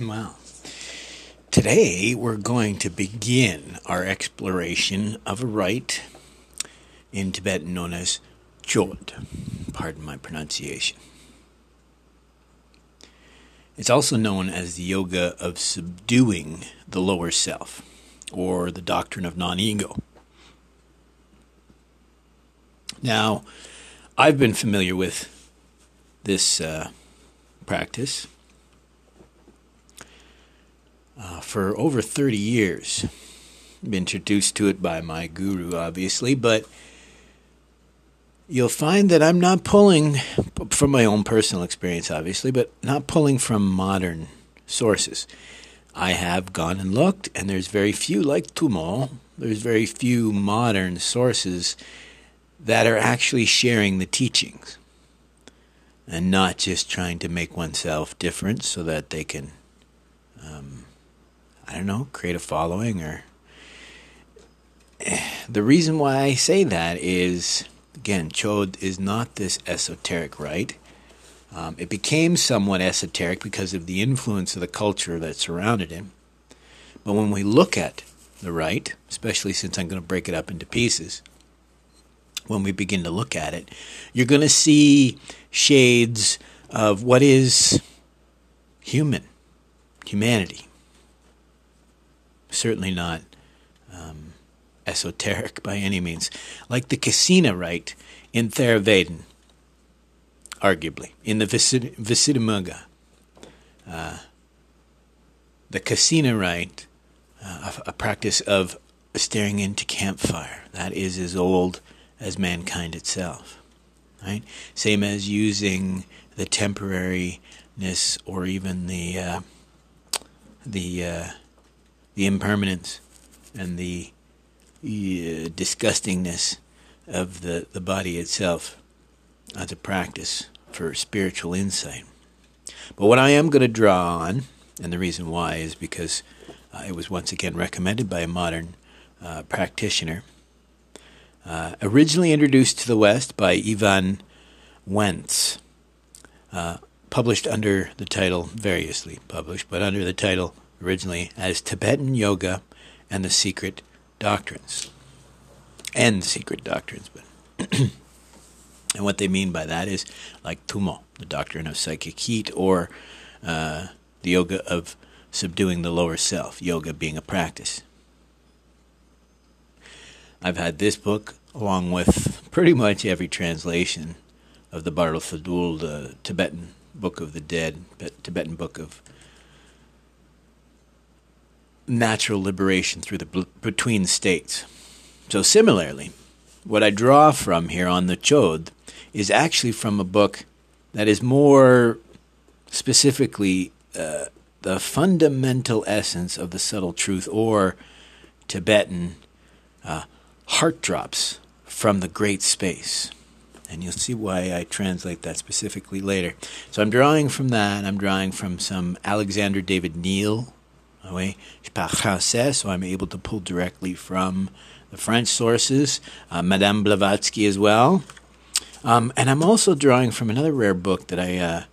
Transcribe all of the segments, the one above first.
Well, today we're going to begin our exploration of a rite in Tibetan known as Chod. Pardon my pronunciation. It's also known as the yoga of subduing the lower self, or the doctrine of non ego. Now, I've been familiar with this uh, practice uh, for over 30 years. Been introduced to it by my guru, obviously, but you'll find that I'm not pulling from my own personal experience, obviously, but not pulling from modern sources. I have gone and looked, and there's very few, like Tummo, there's very few modern sources that are actually sharing the teachings and not just trying to make oneself different so that they can, um, I don't know, create a following or. The reason why I say that is, again, Chod is not this esoteric rite. Um, it became somewhat esoteric because of the influence of the culture that surrounded him. But when we look at the rite, especially since I'm going to break it up into pieces, when we begin to look at it, you're going to see shades of what is human, humanity. Certainly not um, esoteric by any means. Like the Kasina rite in Theravada, arguably, in the Visuddhimagga. Uh, the Kasina rite, uh, a, a practice of staring into campfire. That is as old as mankind itself. Right? Same as using the temporariness or even the uh, the uh, the impermanence and the uh, disgustingness of the, the body itself as a practice for spiritual insight. But what I am going to draw on, and the reason why is because uh, it was once again recommended by a modern uh, practitioner, uh, originally introduced to the West by Ivan Wentz, uh, published under the title, variously published, but under the title originally as Tibetan Yoga and the Secret Doctrines. And Secret Doctrines, but. and what they mean by that is like Tummo, the doctrine of psychic heat, or uh, the yoga of subduing the lower self, yoga being a practice. I've had this book along with pretty much every translation of the Bardo Thodol, the Tibetan Book of the Dead, Tibetan Book of Natural Liberation through the Between States. So, similarly, what I draw from here on the Chod is actually from a book that is more specifically uh, the fundamental essence of the subtle truth or Tibetan uh, heart drops from the great space. And you'll see why I translate that specifically later. So I'm drawing from that. I'm drawing from some Alexander David Néel. So I'm able to pull directly from the French sources, uh, Madame Blavatsky as well. Um, and I'm also drawing from another rare book that I uh,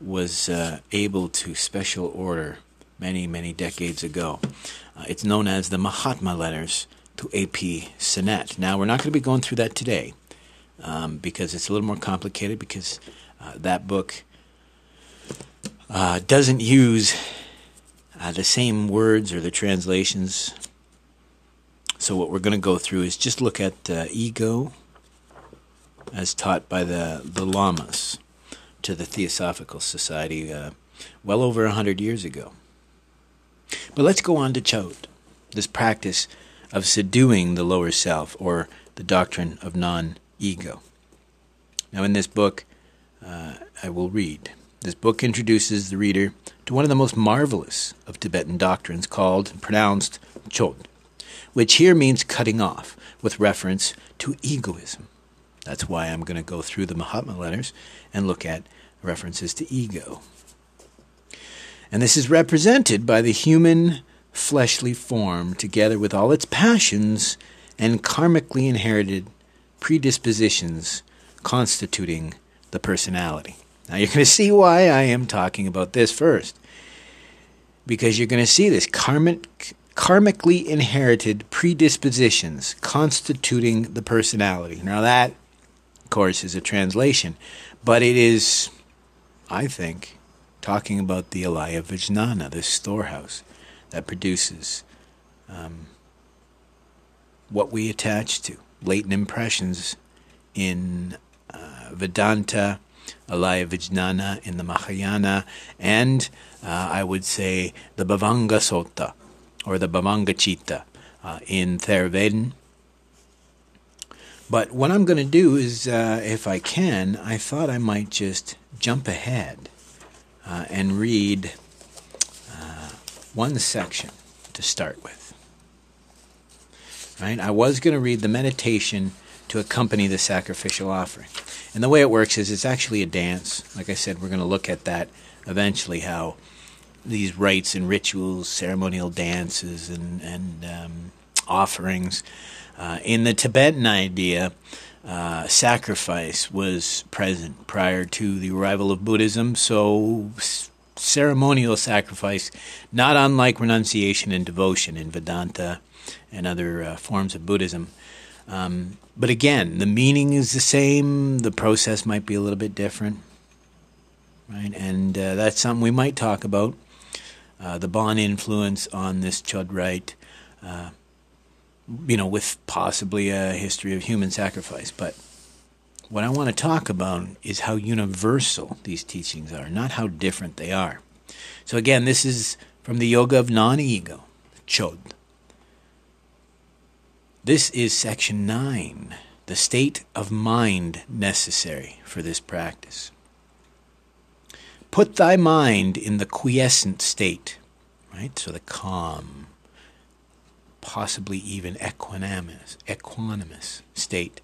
was uh, able to special order many, many decades ago. Uh, it's known as the Mahatma Letters to A.P. Sinnett. Now, we're not going to be going through that today um, because it's a little more complicated because uh, that book uh, doesn't use uh, the same words or the translations. So, what we're going to go through is just look at uh, ego as taught by the, the Lamas to the Theosophical Society uh, well over a hundred years ago. But let's go on to Chod, this practice of subduing the lower self, or the doctrine of non ego. Now, in this book, uh, I will read. This book introduces the reader to one of the most marvelous of Tibetan doctrines called, and pronounced, Chod, which here means cutting off, with reference to egoism. That's why I'm going to go through the Mahatma letters and look at references to ego. And this is represented by the human fleshly form, together with all its passions and karmically inherited predispositions constituting the personality. Now, you're going to see why I am talking about this first. because you're going to see this karmic, karmically inherited predispositions constituting the personality. Now, that, of course, is a translation, but it is, I think, talking about the Alaya Vijnana, this storehouse that produces um, what we attach to, latent impressions in uh, Vedanta, Alaya Vijnana in the Mahayana, and uh, I would say the Bhavanga Sota or the Bhavanga Chitta uh, in Theravada. But what I'm going to do is, uh, if I can, I thought I might just jump ahead uh, and read uh, one section to start with. Right? I was going to read the meditation to accompany the sacrificial offering. And the way it works is it's actually a dance. Like I said, we're going to look at that eventually, how these rites and rituals, ceremonial dances, and, and um, offerings. Uh, in the Tibetan idea, uh, sacrifice was present prior to the arrival of Buddhism, so ceremonial sacrifice, not unlike renunciation and devotion in Vedanta and other uh, forms of Buddhism. Um, but again, the meaning is the same, the process might be a little bit different, right? And uh, that's something we might talk about. Uh, the Bon influence on this Chod rite, uh, you know, with possibly a history of human sacrifice. But what I want to talk about is how universal these teachings are, not how different they are. So again, this is from the Yoga of Non Ego, Chod. This is section 9, the state of mind necessary for this practice. Put thy mind in the quiescent state, right? So the calm, possibly even equanimous, equanimous state.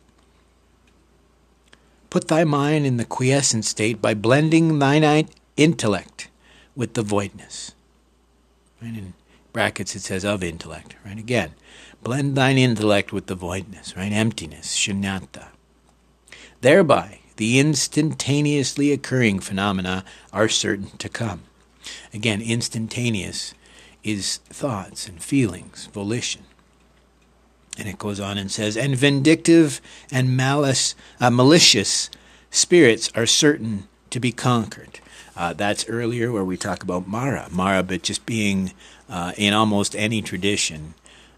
Put thy mind in the quiescent state by blending thine intellect with the voidness. Right? In brackets it says of intellect, right? Again, Blend thine intellect with the voidness, right? Emptiness, shunyata. Thereby, the instantaneously occurring phenomena are certain to come. Again, instantaneous is thoughts and feelings, volition. And it goes on and says, and vindictive and malice, uh, malicious spirits are certain to be conquered. Uh, that's earlier where we talk about Mara. Mara, but just being uh, in almost any tradition,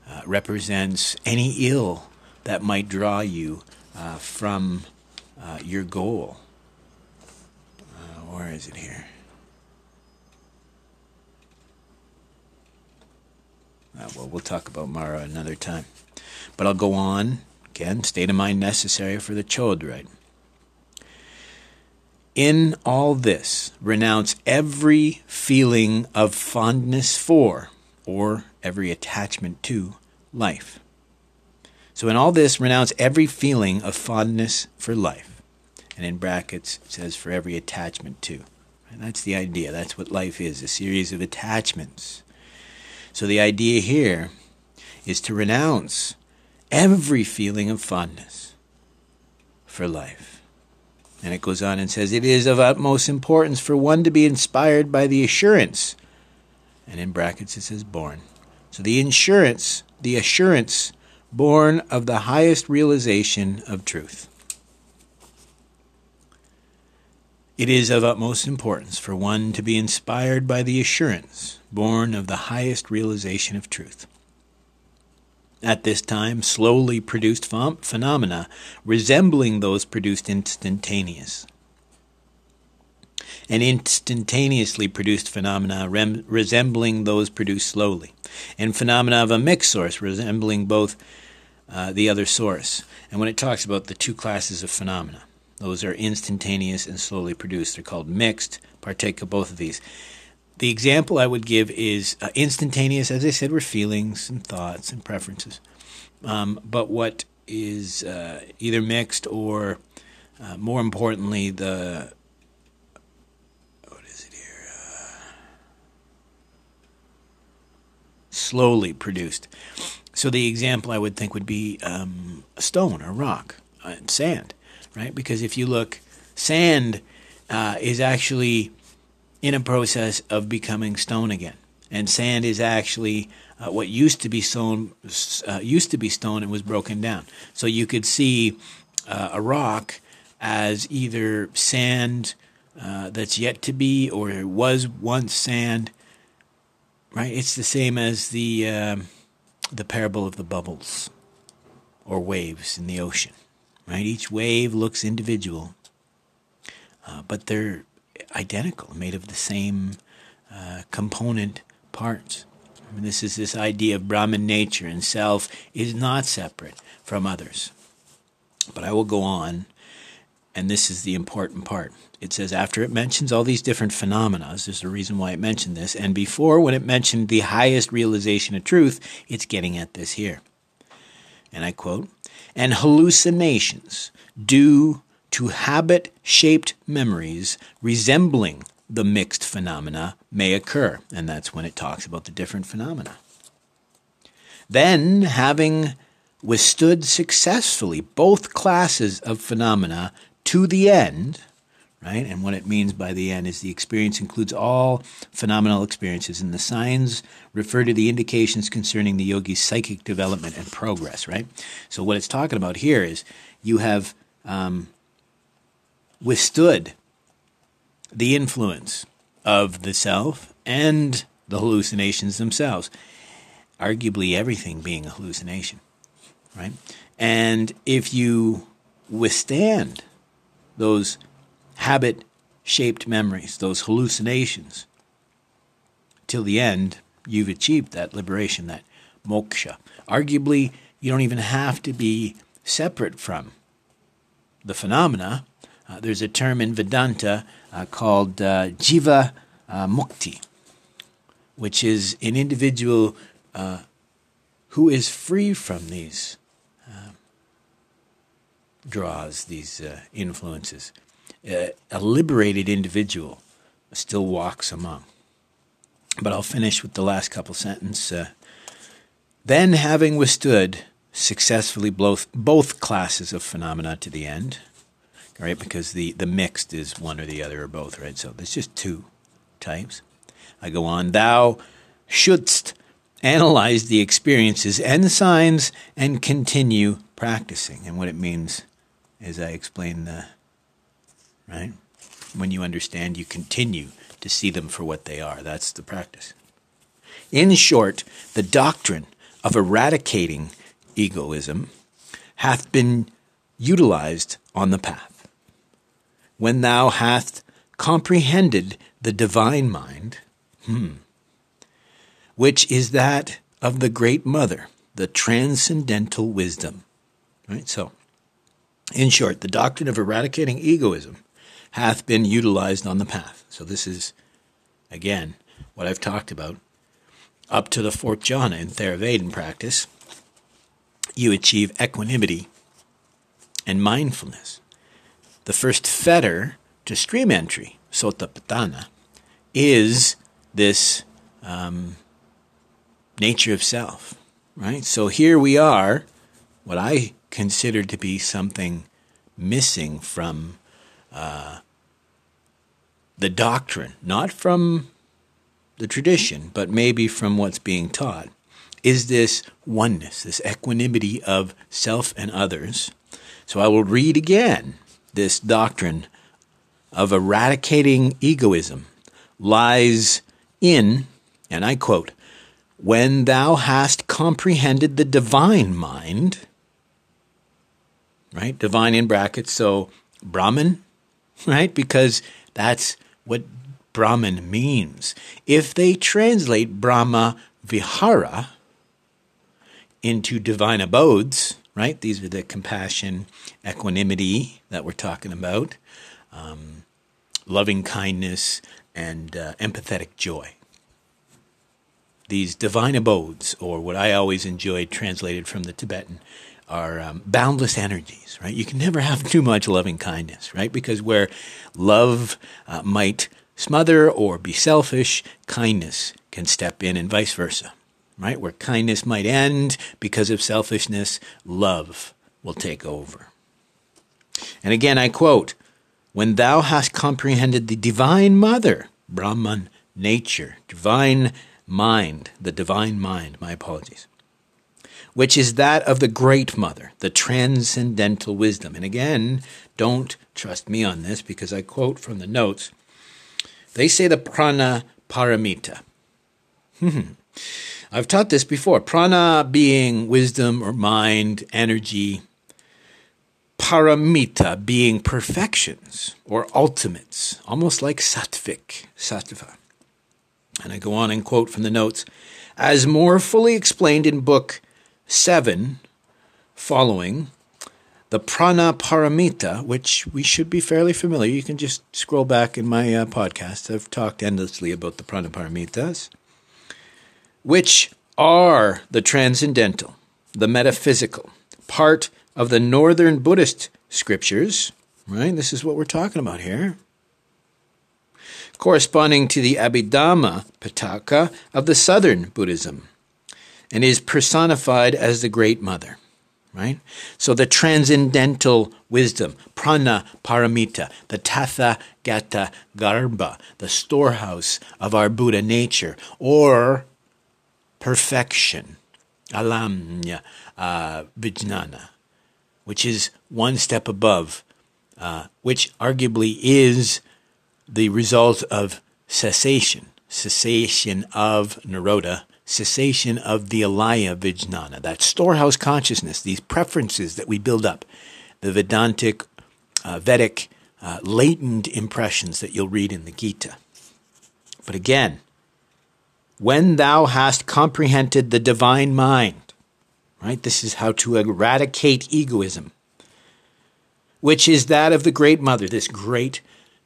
uh, represents any ill that might draw you uh, from uh, your goal. Uh, where is it here? Uh, well, we'll talk about Mara another time. But I'll go on. Again, state of mind necessary for the Chod rite. In all this, renounce every feeling of fondness for, or every attachment to life. So, in all this, renounce every feeling of fondness for life. And in brackets, it says for every attachment to. And that's the idea. That's what life is a series of attachments. So, the idea here is to renounce every feeling of fondness for life. And it goes on and says, It is of utmost importance for one to be inspired by the assurance. And in brackets, it says born so the insurance, the assurance born of the highest realization of truth. It is of utmost importance for one to be inspired by the assurance born of the highest realization of truth. At this time, slowly produced phenomena resembling those produced instantaneous and instantaneously produced phenomena rem- resembling those produced slowly, and phenomena of a mixed source resembling both uh, the other source. And when it talks about the two classes of phenomena, those are instantaneous and slowly produced. They're called mixed, partake of both of these. The example I would give is uh, instantaneous, as I said, were feelings and thoughts and preferences. Um, but what is uh, either mixed or, uh, more importantly, the slowly produced. So the example I would think would be um, a stone or rock, uh, sand, right? Because if you look, sand uh, is actually in a process of becoming stone again. and sand is actually uh, what used to be stone, uh, used to be stone and was broken down. So you could see uh, a rock as either sand uh, that's yet to be, or was once sand. Right? It's the same as the um, the parable of the bubbles or waves in the ocean. Right? Each wave looks individual, uh, but they're identical, made of the same uh, component parts. I mean, this is this idea of Brahman nature and self is not separate from others. But I will go on, and this is the important part. It says after it mentions all these different phenomena, there's a reason why it mentioned this, and before when it mentioned the highest realization of truth, it's getting at this here. And I quote, and hallucinations due to habit shaped memories resembling the mixed phenomena may occur. And that's when it talks about the different phenomena. Then, having withstood successfully both classes of phenomena to the end, right? And what it means by the end is the experience includes all phenomenal experiences, and the signs refer to the indications concerning the yogi's psychic development and progress, right? So, what it's talking about here is you have um, withstood the influence of the self and the hallucinations themselves. Arguably, everything being a hallucination, right? And if you withstand those habit shaped memories, those hallucinations, till the end, you've achieved that liberation, that moksha. Arguably, you don't even have to be separate from the phenomena. Uh, there's a term in Vedanta uh, called uh, Jiva uh, Mukti, which is an individual uh, who is free from these draws, these uh, influences. Uh, a liberated individual still walks among. But I'll finish with the last couple sentences. Uh, then, having withstood successfully both, both classes of phenomena to the end, right? Because the, the mixed is one or the other or both, right? So there's just two types. I go on, thou shouldst analyze the experiences and signs and continue practicing. And what it means, as I explained, the, right? When you understand, you continue to see them for what they are. That's the practice. In short, the doctrine of eradicating egoism hath been utilized on the path when thou hast comprehended the divine mind, hmm, which is that of the great mother, the transcendental wisdom. Right? So, in short, the doctrine of eradicating egoism hath been utilized on the path. So, this is, again, what I've talked about. Up to the fourth jhana in Theravada practice, you achieve equanimity and mindfulness. The first fetter to stream entry, Sotapatthana, is this um, nature of self, right? So here we are, what I consider to be something missing from uh, the doctrine, not from the tradition, but maybe from what's being taught, is this oneness, this equanimity of self and others. So I will read again this doctrine of eradicating egoism lies in, and I quote, when thou hast comprehended the divine mind, right? Divine in brackets, so Brahman, right? Because that's what Brahman means. If they translate Brahma Vihara into divine abodes, right? These are the compassion, equanimity that we're talking about, um, loving kindness, and uh, empathetic joy. These divine abodes, or what I always enjoyed translated from the Tibetan, are um, boundless energies, right? You can never have too much loving kindness, right? Because where love uh, might smother or be selfish, kindness can step in, and vice versa right? Where kindness might end because of selfishness, love will take over. And again, I quote When thou hast comprehended the divine mother, Brahman nature, divine mind, the divine mind, my apologies, which is that of the Great Mother, the transcendental wisdom. And again, don't trust me on this because I quote from the notes. They say the prajna paramita. Hmm. I've taught this before. Prajna being wisdom or mind, energy. Paramita being perfections or ultimates, almost like sattvic, sattva. And I go on and quote from the notes as more fully explained in book 7 following the prajna paramita which we should be fairly familiar. You can just scroll back in my uh, podcast. I've talked endlessly about the prajna paramitas which are the transcendental the metaphysical part of the northern buddhist scriptures right? This is what we're talking about here corresponding to the Abhidhamma Pitaka of the southern Buddhism, and is personified as the Great Mother. Right? So the transcendental wisdom, prajna paramita, the tathagata garbha, the storehouse of our Buddha nature, or perfection, alamnya uh, vijnana, which is one step above, uh, which arguably is the result of cessation, cessation of Nirodha, cessation of the Alaya Vijnana, that storehouse consciousness, these preferences that we build up, the Vedantic, uh, Vedic, uh, latent impressions that you'll read in the Gita. But again, when thou hast comprehended the divine mind, right, this is how to eradicate egoism, which is that of the Great Mother, this great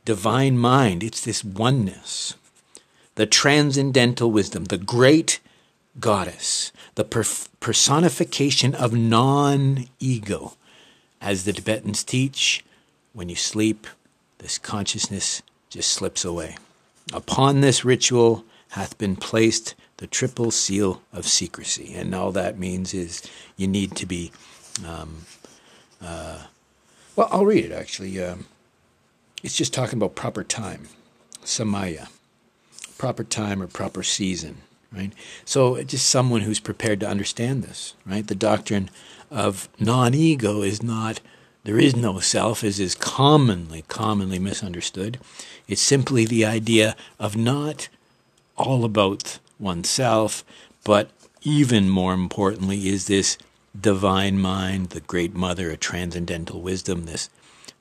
divine mind. It's this oneness, the transcendental wisdom, the great goddess, the personification of non ego. As the Tibetans teach, when you sleep, this consciousness just slips away. Upon this ritual hath been placed the triple seal of secrecy. And all that means is you need to be. Um, uh, well, I'll read it actually. Um, it's just talking about proper time, samaya, proper time or proper season, right? So just someone who's prepared to understand this, right? The doctrine of non-ego is not there is no self as is commonly commonly misunderstood. It's simply the idea of not all about oneself, but even more importantly is this divine mind, the great mother, a transcendental wisdom, this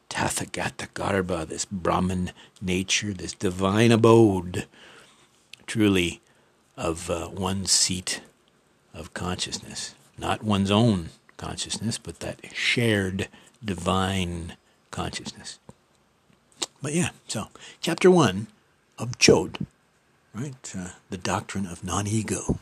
Tathagata Garbha, this Brahman nature, this divine abode, truly of uh, one seat of consciousness. Not one's own consciousness, but that shared divine consciousness. But yeah, so chapter one of Chod, right? Uh, the doctrine of non ego.